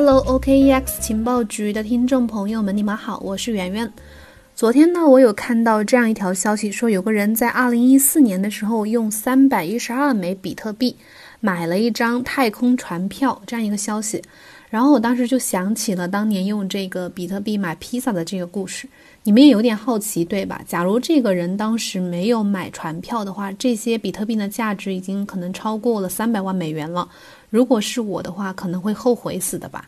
Hello OKEX 情报局的听众朋友们，你们好，我是圆圆。昨天呢，我有看到这样一条消息，说有个人在二零一四年的时候用三百一十二枚比特币买了一张太空船票，这样一个消息。然后我当时就想起了当年用这个比特币买披萨的这个故事。你们也有点好奇，对吧？假如这个人当时没有买船票的话，这些比特币的价值已经可能超过了三百万美元了。如果是我的话，可能会后悔死的吧。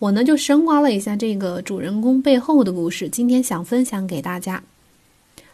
我呢就深挖了一下这个主人公背后的故事，今天想分享给大家。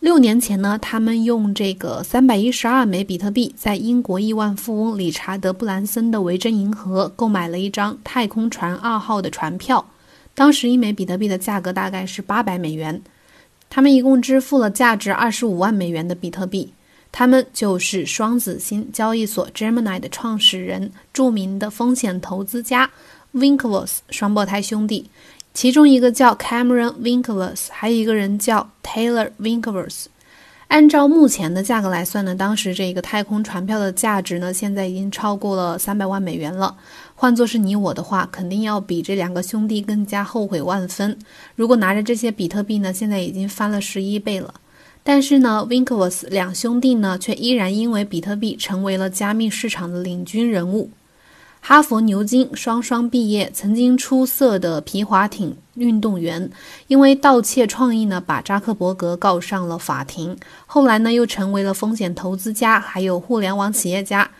六年前呢，他们用这个三百一十二枚比特币，在英国亿万富翁理查德·布兰森的维珍银河购买了一张太空船二号的船票。当时一枚比特币的价格大概是八百美元，他们一共支付了价值二十五万美元的比特币。他们就是双子星交易所 Gemini 的创始人，著名的风险投资家 Winklevoss 双胞胎兄弟，其中一个叫 Cameron Winklevoss，还有一个人叫 Taylor Winklevoss。按照目前的价格来算呢，当时这个太空船票的价值呢，现在已经超过了三百万美元了。换作是你我的话，肯定要比这两个兄弟更加后悔万分。如果拿着这些比特币呢，现在已经翻了十一倍了。但是呢，Winklevoss 两兄弟呢，却依然因为比特币成为了加密市场的领军人物。哈佛、牛津双双毕业，曾经出色的皮划艇运动员，因为盗窃创意呢，把扎克伯格告上了法庭。后来呢，又成为了风险投资家，还有互联网企业家。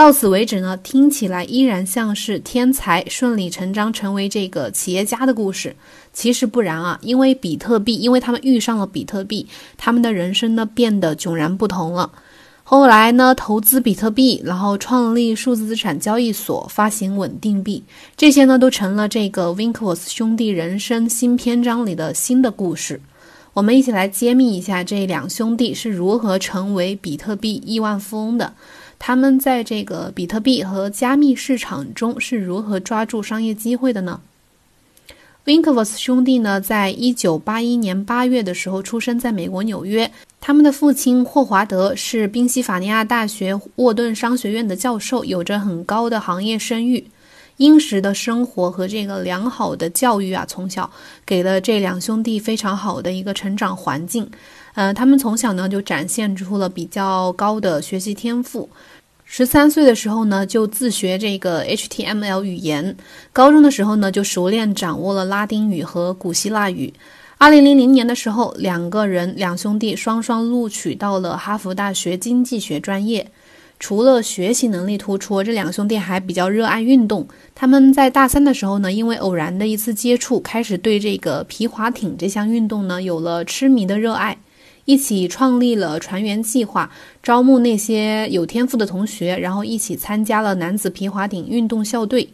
到此为止呢，听起来依然像是天才顺理成章成为这个企业家的故事。其实不然啊，因为比特币，因为他们遇上了比特币，他们的人生呢变得迥然不同了。后来呢，投资比特币，然后创立数字资产交易所，发行稳定币，这些呢都成了这个 wink woss 兄弟人生新篇章里的新的故事。我们一起来揭秘一下这两兄弟是如何成为比特币亿万富翁的，他们在这个比特币和加密市场中是如何抓住商业机会的呢？Winklevoss 兄弟呢，在一九八一年八月的时候出生在美国纽约。他们的父亲霍华德是宾夕法尼亚大学沃顿商学院的教授，有着很高的行业声誉。殷实的生活和这个良好的教育啊，从小给了这两兄弟非常好的一个成长环境。呃，他们从小呢就展现出了比较高的学习天赋。十三岁的时候呢，就自学这个 HTML 语言。高中的时候呢，就熟练掌握了拉丁语和古希腊语。二零零零年的时候，两个人两兄弟双双录取到了哈佛大学经济学专业。除了学习能力突出，这两兄弟还比较热爱运动。他们在大三的时候呢，因为偶然的一次接触，开始对这个皮划艇这项运动呢有了痴迷的热爱。一起创立了船员计划，招募那些有天赋的同学，然后一起参加了男子皮划艇运动校队。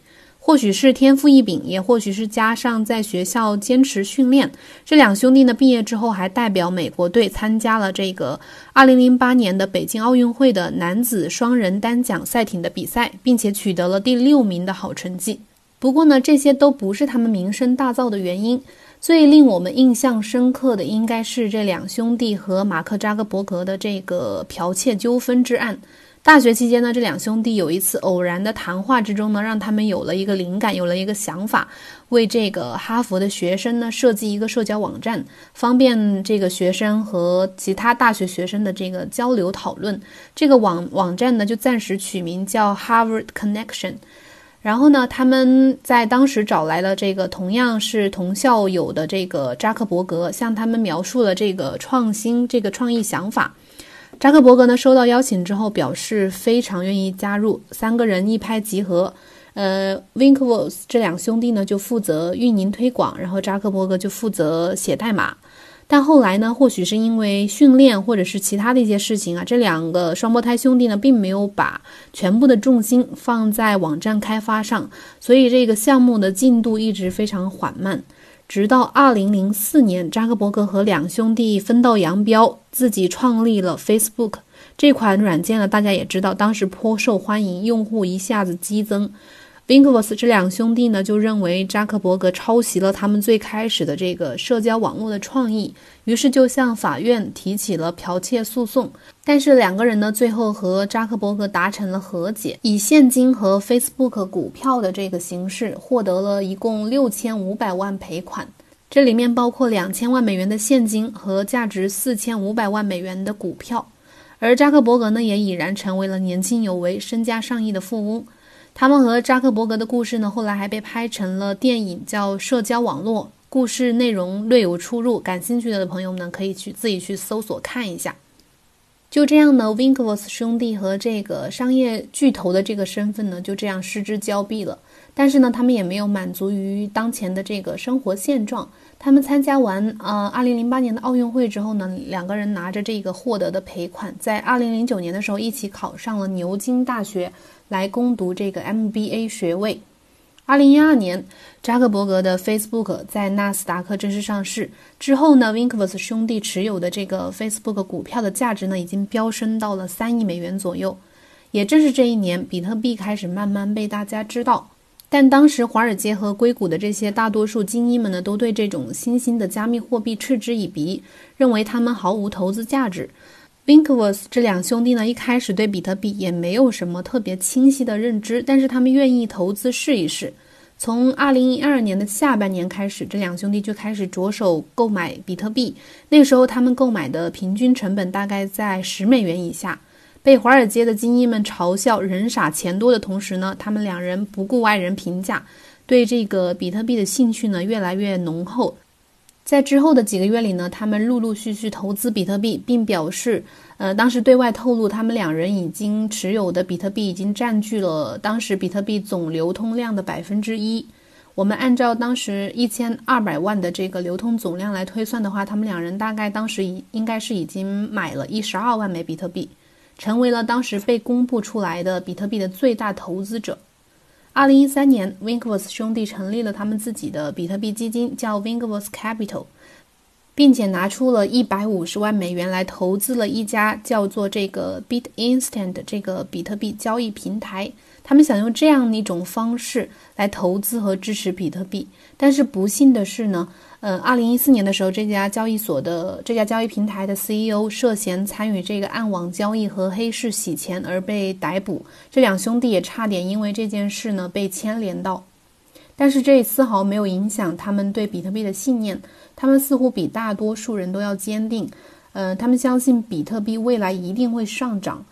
或许是天赋异禀，也或许是加上在学校坚持训练，这两兄弟呢毕业之后还代表美国队参加了这个2008年的北京奥运会的男子双人单桨赛艇的比赛，并且取得了第六名的好成绩。不过呢，这些都不是他们名声大噪的原因。最令我们印象深刻的，应该是这两兄弟和马克扎克伯格的这个剽窃纠纷之案。大学期间呢，这两兄弟有一次偶然的谈话之中呢，让他们有了一个灵感，有了一个想法，为这个哈佛的学生呢设计一个社交网站，方便这个学生和其他大学学生的这个交流讨论。这个网网站呢，就暂时取名叫 Harvard Connection。然后呢，他们在当时找来了这个同样是同校友的这个扎克伯格，向他们描述了这个创新、这个创意想法。扎克伯格呢收到邀请之后，表示非常愿意加入，三个人一拍即合。呃，Winklevoss 这两兄弟呢就负责运营推广，然后扎克伯格就负责写代码。但后来呢，或许是因为训练，或者是其他的一些事情啊，这两个双胞胎兄弟呢，并没有把全部的重心放在网站开发上，所以这个项目的进度一直非常缓慢。直到二零零四年，扎克伯格和两兄弟分道扬镳，自己创立了 Facebook 这款软件呢，大家也知道，当时颇受欢迎，用户一下子激增。Bingvos 这两兄弟呢，就认为扎克伯格抄袭了他们最开始的这个社交网络的创意，于是就向法院提起了剽窃诉讼。但是两个人呢，最后和扎克伯格达成了和解，以现金和 Facebook 股票的这个形式，获得了一共六千五百万赔款，这里面包括两千万美元的现金和价值四千五百万美元的股票。而扎克伯格呢，也已然成为了年轻有为、身家上亿的富翁。他们和扎克伯格的故事呢，后来还被拍成了电影，叫《社交网络》。故事内容略有出入，感兴趣的朋友们可以去自己去搜索看一下。就这样呢，Winklevoss 兄弟和这个商业巨头的这个身份呢，就这样失之交臂了。但是呢，他们也没有满足于当前的这个生活现状。他们参加完呃2008年的奥运会之后呢，两个人拿着这个获得的赔款，在2009年的时候一起考上了牛津大学。来攻读这个 MBA 学位。二零一二年，扎克伯格的 Facebook 在纳斯达克正式上市之后呢，Winklevoss 兄弟持有的这个 Facebook 股票的价值呢，已经飙升到了三亿美元左右。也正是这一年，比特币开始慢慢被大家知道。但当时华尔街和硅谷的这些大多数精英们呢，都对这种新兴的加密货币嗤之以鼻，认为他们毫无投资价值。Winklevoss 这两兄弟呢，一开始对比特币也没有什么特别清晰的认知，但是他们愿意投资试一试。从2012年的下半年开始，这两兄弟就开始着手购买比特币。那时候他们购买的平均成本大概在十美元以下，被华尔街的精英们嘲笑人傻钱多的同时呢，他们两人不顾外人评价，对这个比特币的兴趣呢越来越浓厚。在之后的几个月里呢，他们陆陆续续投资比特币，并表示，呃，当时对外透露，他们两人已经持有的比特币已经占据了当时比特币总流通量的百分之一。我们按照当时一千二百万的这个流通总量来推算的话，他们两人大概当时已应该是已经买了一十二万枚比特币，成为了当时被公布出来的比特币的最大投资者。二零一三年，Winklevoss 兄弟成立了他们自己的比特币基金，叫 Winklevoss Capital，并且拿出了一百五十万美元来投资了一家叫做这个 BitInstant 这个比特币交易平台。他们想用这样一种方式来投资和支持比特币，但是不幸的是呢。嗯，二零一四年的时候，这家交易所的这家交易平台的 CEO 涉嫌参与这个暗网交易和黑市洗钱而被逮捕。这两兄弟也差点因为这件事呢被牵连到，但是这丝毫没有影响他们对比特币的信念。他们似乎比大多数人都要坚定。嗯，他们相信比特币未来一定会上涨。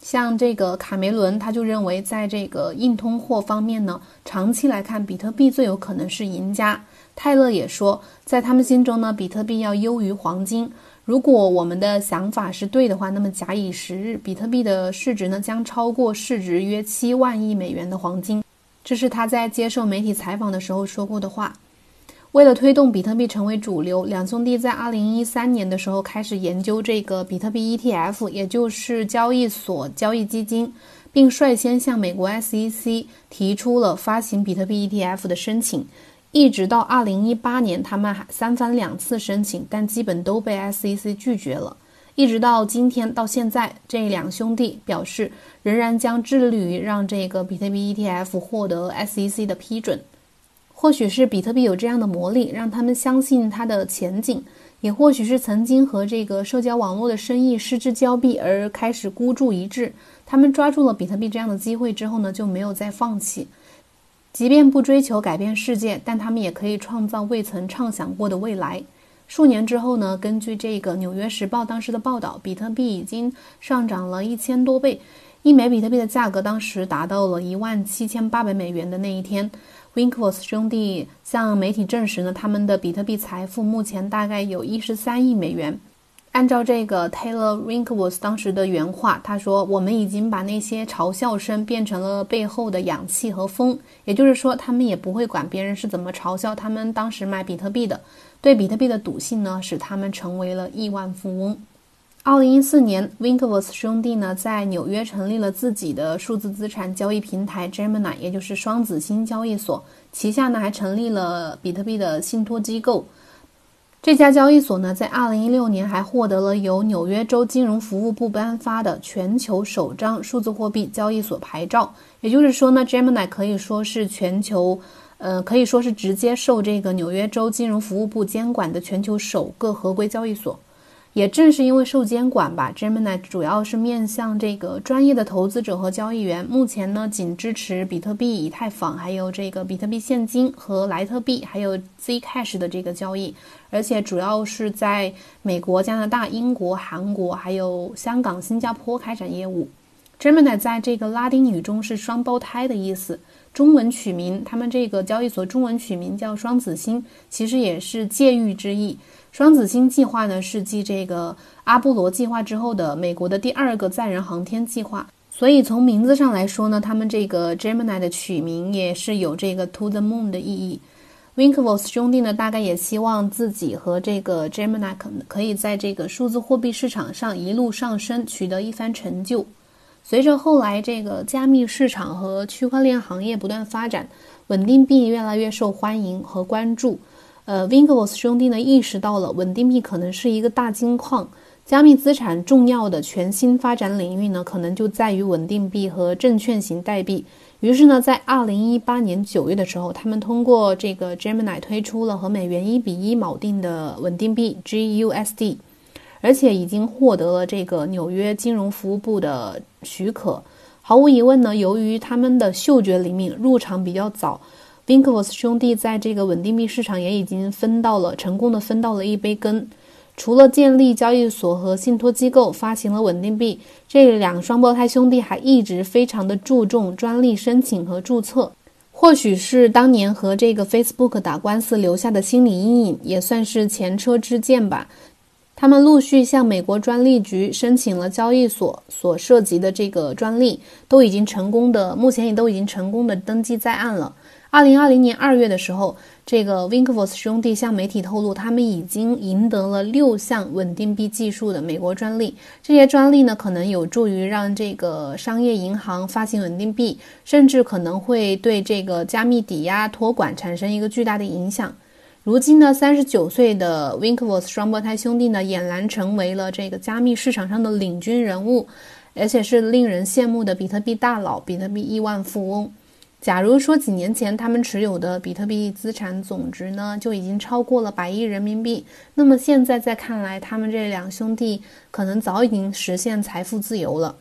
像这个卡梅伦，他就认为在这个硬通货方面呢，长期来看，比特币最有可能是赢家。泰勒也说，在他们心中呢，比特币要优于黄金。如果我们的想法是对的话，那么假以时日，比特币的市值呢将超过市值约七万亿美元的黄金。这是他在接受媒体采访的时候说过的话。为了推动比特币成为主流，两兄弟在二零一三年的时候开始研究这个比特币 ETF，也就是交易所交易基金，并率先向美国 SEC 提出了发行比特币 ETF 的申请。一直到二零一八年，他们还三番两次申请，但基本都被 SEC 拒绝了。一直到今天到现在，这两兄弟表示仍然将致力于让这个比特币 ETF 获得 SEC 的批准。或许是比特币有这样的魔力，让他们相信它的前景；也或许是曾经和这个社交网络的生意失之交臂而开始孤注一掷。他们抓住了比特币这样的机会之后呢，就没有再放弃。即便不追求改变世界，但他们也可以创造未曾畅想过的未来。数年之后呢？根据这个《纽约时报》当时的报道，比特币已经上涨了一千多倍，一枚比特币的价格当时达到了一万七千八百美元的那一天，Winklevoss 兄弟向媒体证实呢，他们的比特币财富目前大概有一十三亿美元。按照这个 Taylor Winklevoss 当时的原话，他说：“我们已经把那些嘲笑声变成了背后的氧气和风，也就是说，他们也不会管别人是怎么嘲笑他们当时买比特币的。对比特币的赌性呢，使他们成为了亿万富翁。”二零一四年，Winklevoss 兄弟呢在纽约成立了自己的数字资产交易平台 Gemini，也就是双子星交易所，旗下呢还成立了比特币的信托机构。这家交易所呢，在二零一六年还获得了由纽约州金融服务部颁发的全球首张数字货币交易所牌照。也就是说呢，Gemini 可以说是全球，呃，可以说是直接受这个纽约州金融服务部监管的全球首个合规交易所。也正是因为受监管吧，Gemini 主要是面向这个专业的投资者和交易员。目前呢，仅支持比特币、以太坊，还有这个比特币现金和莱特币，还有 Zcash 的这个交易。而且主要是在美国、加拿大、英国、韩国，还有香港、新加坡开展业务。Gemini 在这个拉丁语中是双胞胎的意思，中文取名，他们这个交易所中文取名叫双子星，其实也是借喻之意。双子星计划呢，是继这个阿波罗计划之后的美国的第二个载人航天计划，所以从名字上来说呢，他们这个 Gemini 的取名也是有这个 To the Moon 的意义。Winklevoss 兄弟呢，大概也希望自己和这个 Gemini 可可以在这个数字货币市场上一路上升，取得一番成就。随着后来这个加密市场和区块链行业不断发展，稳定币越来越受欢迎和关注。呃，Winklevoss 兄弟呢意识到了稳定币可能是一个大金矿，加密资产重要的全新发展领域呢，可能就在于稳定币和证券型代币。于是呢，在二零一八年九月的时候，他们通过这个 Gemini 推出了和美元一比一锚定的稳定币 GUSD，而且已经获得了这个纽约金融服务部的许可。毫无疑问呢，由于他们的嗅觉灵敏，入场比较早。Winklevoss 兄弟在这个稳定币市场也已经分到了成功的分到了一杯羹。除了建立交易所和信托机构，发行了稳定币，这两双胞胎兄弟还一直非常的注重专利申请和注册。或许是当年和这个 Facebook 打官司留下的心理阴影，也算是前车之鉴吧。他们陆续向美国专利局申请了交易所所涉及的这个专利，都已经成功的，目前也都已经成功的登记在案了。二零二零年二月的时候，这个 Winklevoss 兄弟向媒体透露，他们已经赢得了六项稳定币技术的美国专利。这些专利呢，可能有助于让这个商业银行发行稳定币，甚至可能会对这个加密抵押托管产生一个巨大的影响。如今呢，三十九岁的 Winklevoss 双胞胎兄弟呢，俨然成为了这个加密市场上的领军人物，而且是令人羡慕的比特币大佬、比特币亿万富翁。假如说几年前他们持有的比特币资产总值呢就已经超过了百亿人民币，那么现在再看来，他们这两兄弟可能早已经实现财富自由了。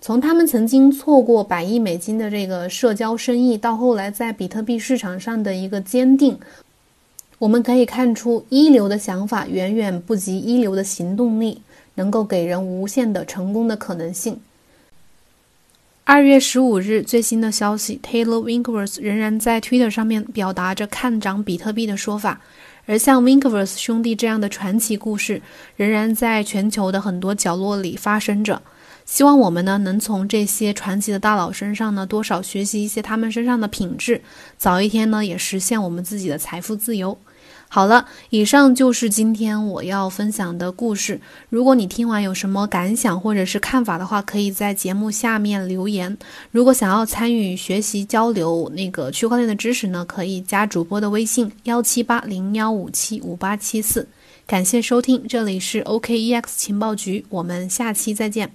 从他们曾经错过百亿美金的这个社交生意，到后来在比特币市场上的一个坚定，我们可以看出，一流的想法远远不及一流的行动力，能够给人无限的成功的可能性。二月十五日最新的消息，Taylor Winklevoss 仍然在 Twitter 上面表达着看涨比特币的说法，而像 Winklevoss 兄弟这样的传奇故事，仍然在全球的很多角落里发生着。希望我们呢，能从这些传奇的大佬身上呢，多少学习一些他们身上的品质，早一天呢，也实现我们自己的财富自由。好了，以上就是今天我要分享的故事。如果你听完有什么感想或者是看法的话，可以在节目下面留言。如果想要参与学习交流那个区块链的知识呢，可以加主播的微信幺七八零幺五七五八七四。感谢收听，这里是 OKEX 情报局，我们下期再见。